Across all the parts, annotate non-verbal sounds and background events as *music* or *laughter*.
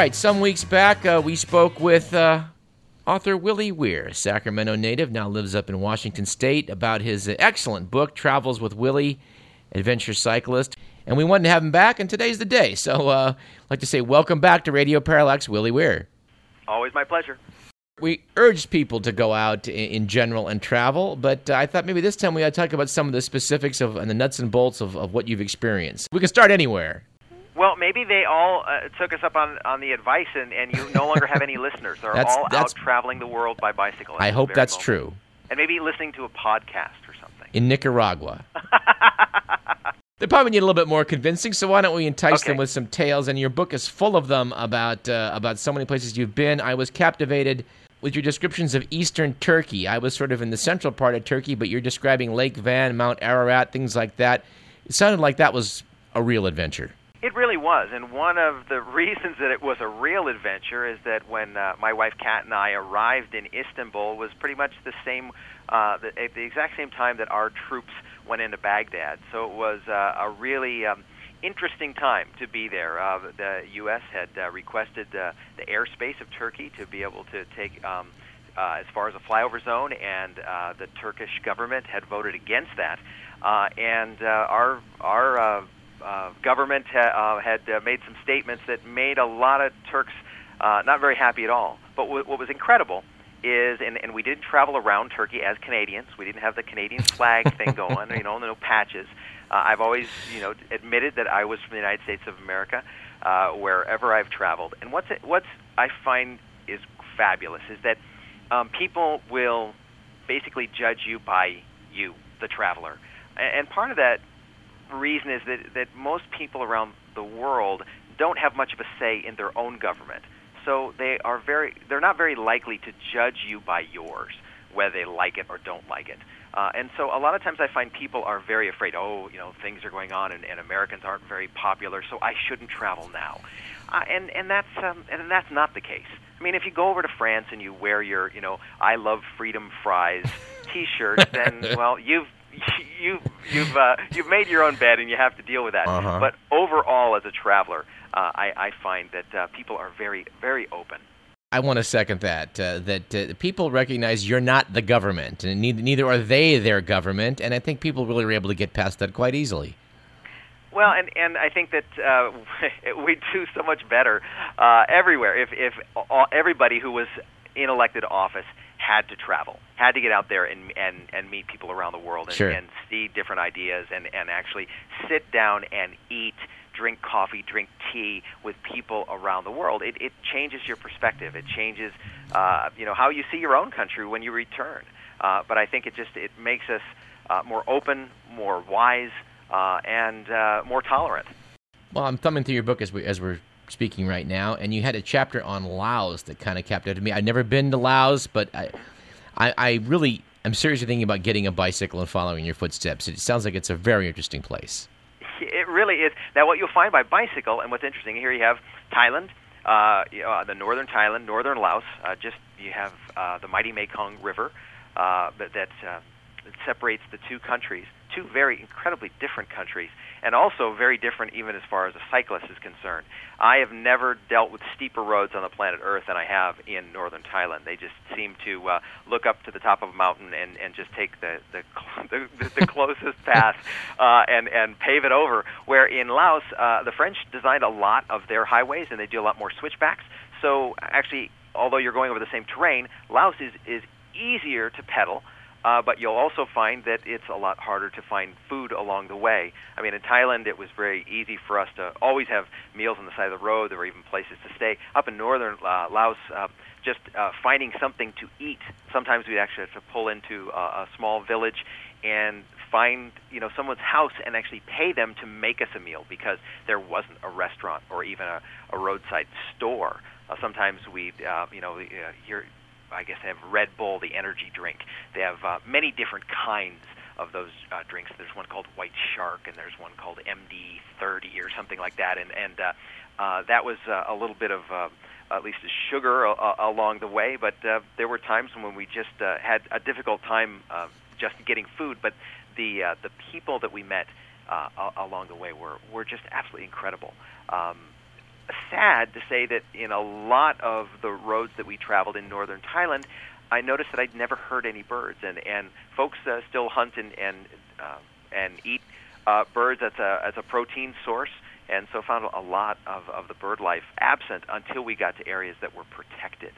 Right, some weeks back, uh, we spoke with uh, author Willie Weir, Sacramento native, now lives up in Washington State, about his excellent book, Travels with Willie, Adventure Cyclist. And we wanted to have him back, and today's the day. So uh, I'd like to say welcome back to Radio Parallax, Willie Weir. Always my pleasure. We urged people to go out in, in general and travel, but uh, I thought maybe this time we ought to talk about some of the specifics of and the nuts and bolts of, of what you've experienced. We can start anywhere. Well, maybe they all uh, took us up on, on the advice, and, and you no longer have any *laughs* listeners. They're That's- all that's- out traveling the world by bicycle. I hope that's moment. true. And maybe listening to a podcast or something. In Nicaragua. *laughs* They probably need a little bit more convincing, so why don't we entice them with some tales? And your book is full of them about uh, about so many places you've been. I was captivated with your descriptions of eastern Turkey. I was sort of in the central part of Turkey, but you're describing Lake Van, Mount Ararat, things like that. It sounded like that was a real adventure. It really was, and one of the reasons that it was a real adventure is that when uh, my wife Kat and I arrived in Istanbul was pretty much the same, uh, the, at the exact same time that our troops went into Baghdad. So it was uh, a really um, interesting time to be there. Uh, the U.S. had uh, requested uh, the airspace of Turkey to be able to take. Um, uh, as far as a flyover zone, and uh, the Turkish government had voted against that. Uh, and uh, our our uh, government ha- uh, had uh, made some statements that made a lot of Turks uh, not very happy at all. But w- what was incredible is, and, and we didn't travel around Turkey as Canadians. We didn't have the Canadian flag *laughs* thing going, you know, no patches. Uh, I've always, you know, admitted that I was from the United States of America uh, wherever I've traveled. And what's it, what's I find is fabulous is that um, people will basically judge you by you, the traveler. And part of that reason is that, that most people around the world don't have much of a say in their own government. So they are very they're not very likely to judge you by yours, whether they like it or don't like it. Uh, and so a lot of times I find people are very afraid. Oh, you know, things are going on, and, and Americans aren't very popular, so I shouldn't travel now. Uh, and and that's um, and that's not the case. I mean, if you go over to France and you wear your, you know, I love freedom fries *laughs* T-shirt, then well, you've *laughs* you you've uh, you've made your own bed and you have to deal with that. Uh-huh. But overall, as a traveler, uh, I, I find that uh, people are very very open. I want to second that. Uh, that uh, people recognize you're not the government, and neither, neither are they their government. And I think people really are able to get past that quite easily. Well, and and I think that uh, *laughs* we do so much better uh, everywhere. If if all, everybody who was in elected office had to travel, had to get out there and and and meet people around the world and, Sure. and see different ideas and and actually sit down and eat, drink coffee, drink tea with people around the world, it it changes your perspective. It changes, uh, you know, how you see your own country when you return. Uh, but I think it just it makes us uh, more open, more wise uh, and uh, more tolerant. Well, I'm thumbing through your book as we as we're speaking right now, and you had a chapter on Laos that kind of captivated me. I've never been to Laos, but I, I, I really am seriously thinking about getting a bicycle and following your footsteps. It sounds like it's a very interesting place. It really is. Now, what you'll find by bicycle, and what's interesting here, you have Thailand, uh, you know, the northern Thailand, northern Laos. Uh, just you have uh, the mighty Mekong River uh, that that, uh, that separates the two countries, two very incredibly different countries, and also very different even as far as a cyclist is concerned. I have never dealt with steeper roads on the planet Earth than I have in northern Thailand. They just seem to uh, look up to the top of a mountain and, and just take the the, *laughs* the, the closest *laughs* path uh, and and pave it over. Where in Laos, uh, the French designed a lot of their highways and they do a lot more switchbacks. So actually, although you're going over the same terrain, Laos is is easier to pedal. Uh, but you'll also find that it's a lot harder to find food along the way. I mean, in Thailand, it was very easy for us to always have meals on the side of the road. There were even places to stay. Up in northern uh, Laos, uh, just uh, finding something to eat. Sometimes we'd actually have to pull into uh, a small village and find you know someone's house and actually pay them to make us a meal because there wasn't a restaurant or even a, a roadside store. Uh, sometimes we uh, you know uh, hear I guess they have Red Bull, the energy drink. They have uh, many different kinds of those uh, drinks. There's one called White Shark, and there's one called MD30 or something like that. And and uh, uh, that was uh, a little bit of uh, at least a sugar uh, along the way. But uh, there were times when we just uh, had a difficult time uh, just getting food. But the uh, the people that we met uh, along the way were were just absolutely incredible. Um, sad to say that in a lot of the roads that we traveled in northern Thailand, I noticed that I'd never heard any birds, and and folks uh, still hunt and and uh, and eat uh, birds as a as a protein source, and so found a lot of of the bird life absent until we got to areas that were protected.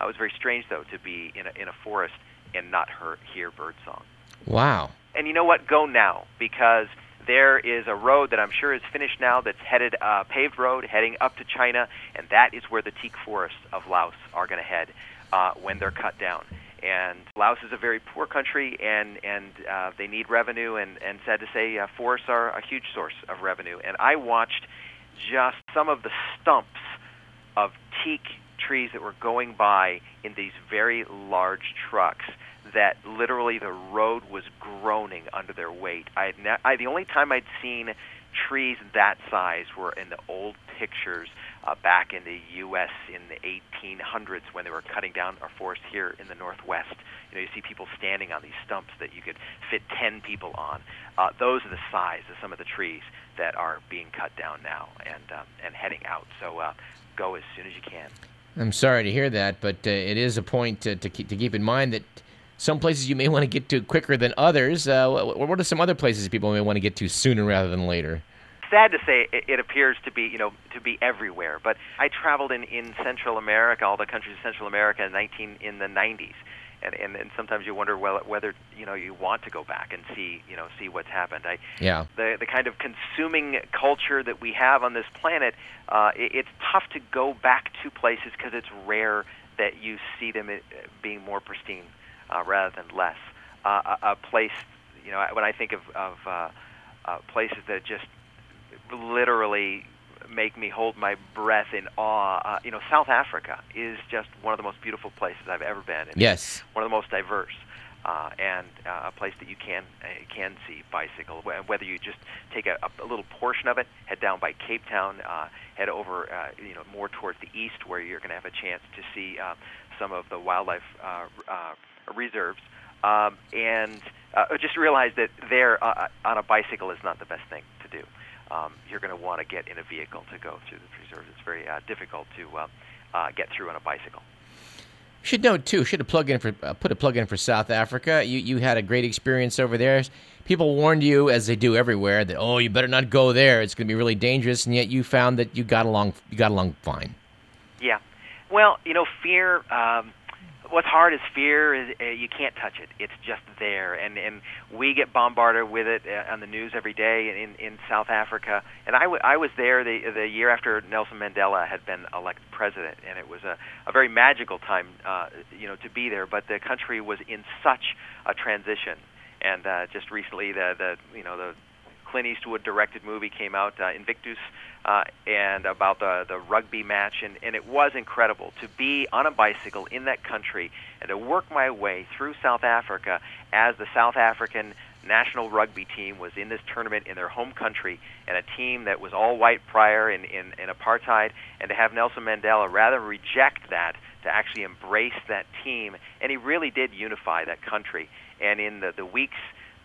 Uh, it was very strange though to be in a in a forest and not hear, hear bird song. Wow. And you know what? Go now because there is a road that I'm sure is finished now that's headed uh, paved road heading up to China, and that is where the teak forests of Laos are going to head uh, when they're cut down. And Laos is a very poor country, and and uh, they need revenue. And and sad to say, uh, forests are a huge source of revenue. And I watched just some of the stumps of teak trees that were going by in these very large trucks that literally the road was groaning under their weight. I, had ne- I the only time I'd seen trees that size were in the old pictures uh, back in the U.S. in the 1800s when they were cutting down our forest here in the Northwest. You know, you see people standing on these stumps that you could fit 10 people on. Uh, those are the size of some of the trees that are being cut down now and um, and heading out. So uh, go as soon as you can. I'm sorry to hear that, but uh, it is a point to, to, keep, to keep in mind that some places you may want to get to quicker than others. Uh, what are some other places people may want to get to sooner rather than later? Sad to say, it appears to be you know to be everywhere. But I traveled in in Central America, all the countries of Central America, in 19 in the 90s, and and, and sometimes you wonder well whether you know you want to go back and see you know see what's happened. I yeah the the kind of consuming culture that we have on this planet, uh, it, it's tough to go back to places because it's rare that you see them uh, being more pristine uh, rather than less. Uh, a, a place, you know, when I think of, of uh, uh, places that just literally make me hold my breath in awe. Uh, you know, South Africa is just one of the most beautiful places I've ever been. And yes, one of the most diverse. Uh, and uh, a place that you can uh, can see bicycle. Whether you just take a, a little portion of it, head down by Cape Town, uh, head over, uh, you know, more towards the east, where you're going to have a chance to see uh, some of the wildlife uh, uh, reserves, um, and uh, just realize that there uh, on a bicycle is not the best thing to do. Um, you're going to want to get in a vehicle to go through the reserves. It's very uh, difficult to uh, uh, get through on a bicycle. Should note too. Should have plug in for uh, put a plug in for South Africa. You you had a great experience over there. People warned you, as they do everywhere, that oh you better not go there. It's going to be really dangerous, and yet you found that you got along you got along fine. Yeah, well, you know, fear. Um, what's hard is fear is uh, you can't touch it. It's just there. And and we get bombarded with it uh, on the news every day in in South Africa. And I, w- I was there the the year after Nelson Mandela had been elected president. And it was a a very magical time uh you know to be there. But the country was in such a transition. And uh just recently the the you know the Clint Eastwood directed movie came out, uh, Invictus, uh, and about the the rugby match, and and it was incredible to be on a bicycle in that country and to work my way through South Africa as the South African national rugby team was in this tournament in their home country and a team that was all white prior in, in, in apartheid and to have Nelson Mandela rather reject that to actually embrace that team and he really did unify that country. And in the, the weeks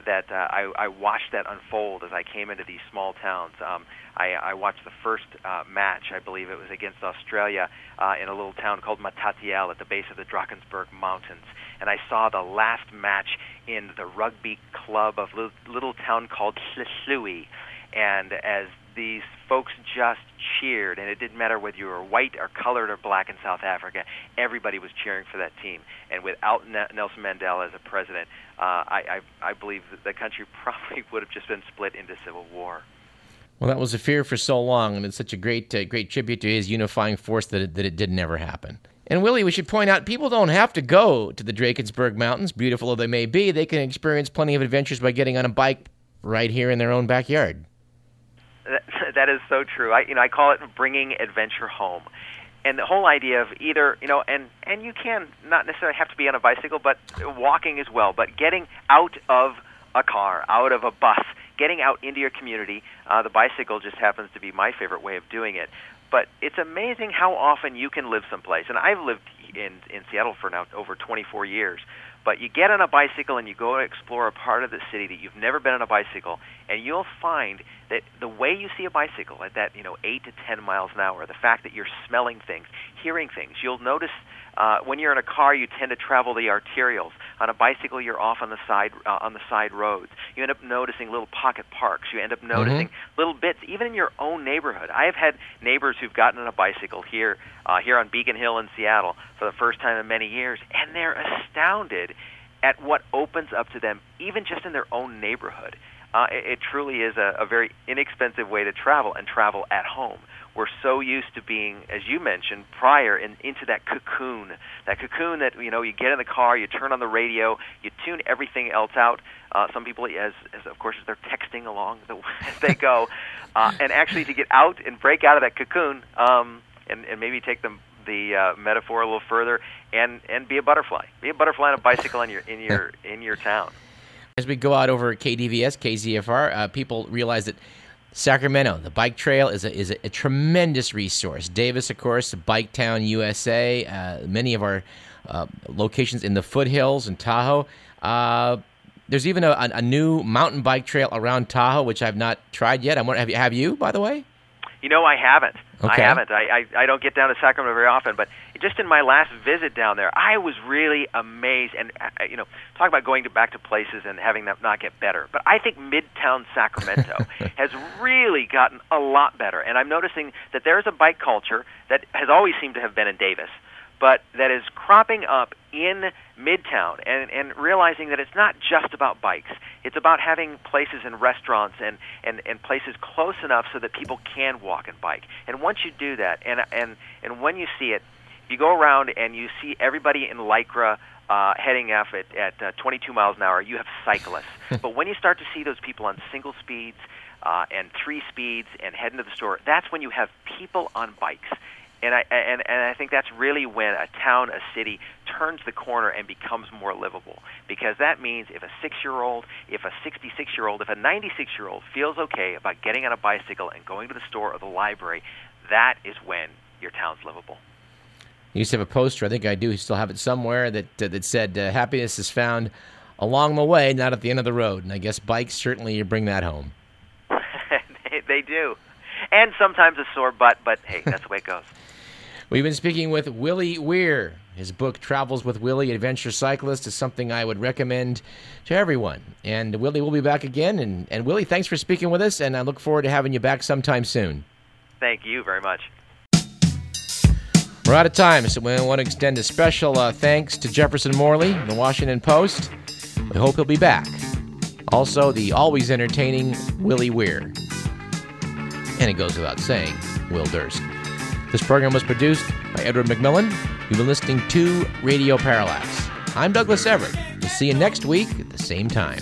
that uh, I, I watched that unfold as I came into these small towns. Um, I, I watched the first uh, match, I believe it was against Australia, uh, in a little town called Matatiele at the base of the Drakensberg Mountains. And I saw the last match in the rugby club of a little, town called Hluhluwe. And as these folks just cheered, and it didn't matter whether you were white or colored or black in South Africa. Everybody was cheering for that team, and without Nelson Mandela as a president, uh, I, I, I believe that the country *laughs* probably would have just been split into civil war. Well, that was a fear for so long, and it's such a great, uh, great tribute to his unifying force that it, that it did never happen. And Willie, we should point out people don't have to go to the Drakensberg Mountains, beautiful though they may be. They can experience plenty of adventures by getting on a bike right here in their own backyard. *laughs* That, is so true. I you know I call it bringing adventure home, and the whole idea of either you know and and you can not necessarily have to be on a bicycle, but walking as well. But getting out of a car, out of a bus, getting out into your community. Uh, the bicycle just happens to be my favorite way of doing it. But it's amazing how often you can live someplace, and I've lived in in Seattle for now over 24 years. But you get on a bicycle and you go explore a part of the city that you've never been on a bicycle, and you'll find that the way you see a bicycle at that you know eight to ten miles an hour, the fact that you're smelling things, hearing things, you'll notice uh, when you're in a car, you tend to travel the arterials. On a bicycle, you're off on the side uh, on the side roads. You end up noticing little pocket parks. You end up noticing mm-hmm. little bits, even in your own neighborhood. I have had neighbors who've gotten on a bicycle here uh, here on Beacon Hill in Seattle for the first time in many years, and they're astounded at what opens up to them, even just in their own neighborhood. Uh, it, it truly is a, a very inexpensive way to travel and travel at home we're so used to being, as you mentioned prior, in, into that cocoon, that cocoon that you know you get in the car, you turn on the radio, you tune everything else out. Uh, some people, as, as of course, they're texting along the, *laughs* as they go, uh, and actually to get out and break out of that cocoon, um, and, and maybe take them the uh, metaphor a little further, and and be a butterfly, be a butterfly on a bicycle in your in your in your town. As we go out over KDVS, KZFR, uh, people realize that Sacramento, the bike trail is a, is a, a tremendous resource. Davis, of course, Bike Town USA, uh, many of our uh, locations in the foothills and Tahoe. Uh, there's even a, a, new mountain bike trail around Tahoe, which I've not tried yet. I'm wondering, have you, have you, by the way? You know, I haven't. Okay. I haven't. I, I I don't get down to Sacramento very often, but just in my last visit down there, I was really amazed. And uh, you know, talk about going to back to places and having them not get better. But I think Midtown Sacramento *laughs* has really gotten a lot better. And I'm noticing that there's a bike culture that has always seemed to have been in Davis but that is cropping up in Midtown and, and realizing that it's not just about bikes. It's about having places and restaurants and, and, and places close enough so that people can walk and bike. And once you do that, and, and, and when you see it, you go around and you see everybody in Lycra uh, heading off at, at uh, 22 miles an hour, you have cyclists. *laughs* but when you start to see those people on single speeds uh, and three speeds and head into the store, that's when you have people on bikes and I and and I think that's really when a town, a city turns the corner and becomes more livable. Because that means if a six-year-old, if a 66-year-old, if a 96-year-old feels okay about getting on a bicycle and going to the store or the library, that is when your town's livable. You used to have a poster. I think I do. Still have it somewhere that uh, that said uh, "Happiness is found along the way, not at the end of the road." And I guess bikes certainly you bring that home. *laughs* they, they do, and sometimes a sore butt. But hey, *laughs* that's the way it goes. We've been speaking with Willie Weir. His book, Travels with Willie, Adventure Cyclist, is something I would recommend to everyone. And Willie will be back again. And, and Willie, thanks for speaking with us, and I look forward to having you back sometime soon. Thank you very much. We're out of time, so we want to extend a special uh, thanks to Jefferson Morley, the Washington Post. We hope he'll be back. Also, the always entertaining Willie Weir. And it goes without saying, Will Durst. This program was produced by Edward McMillan. You've been listening to Radio Parallax. I'm Douglas Everett. We'll see you next week at the same time.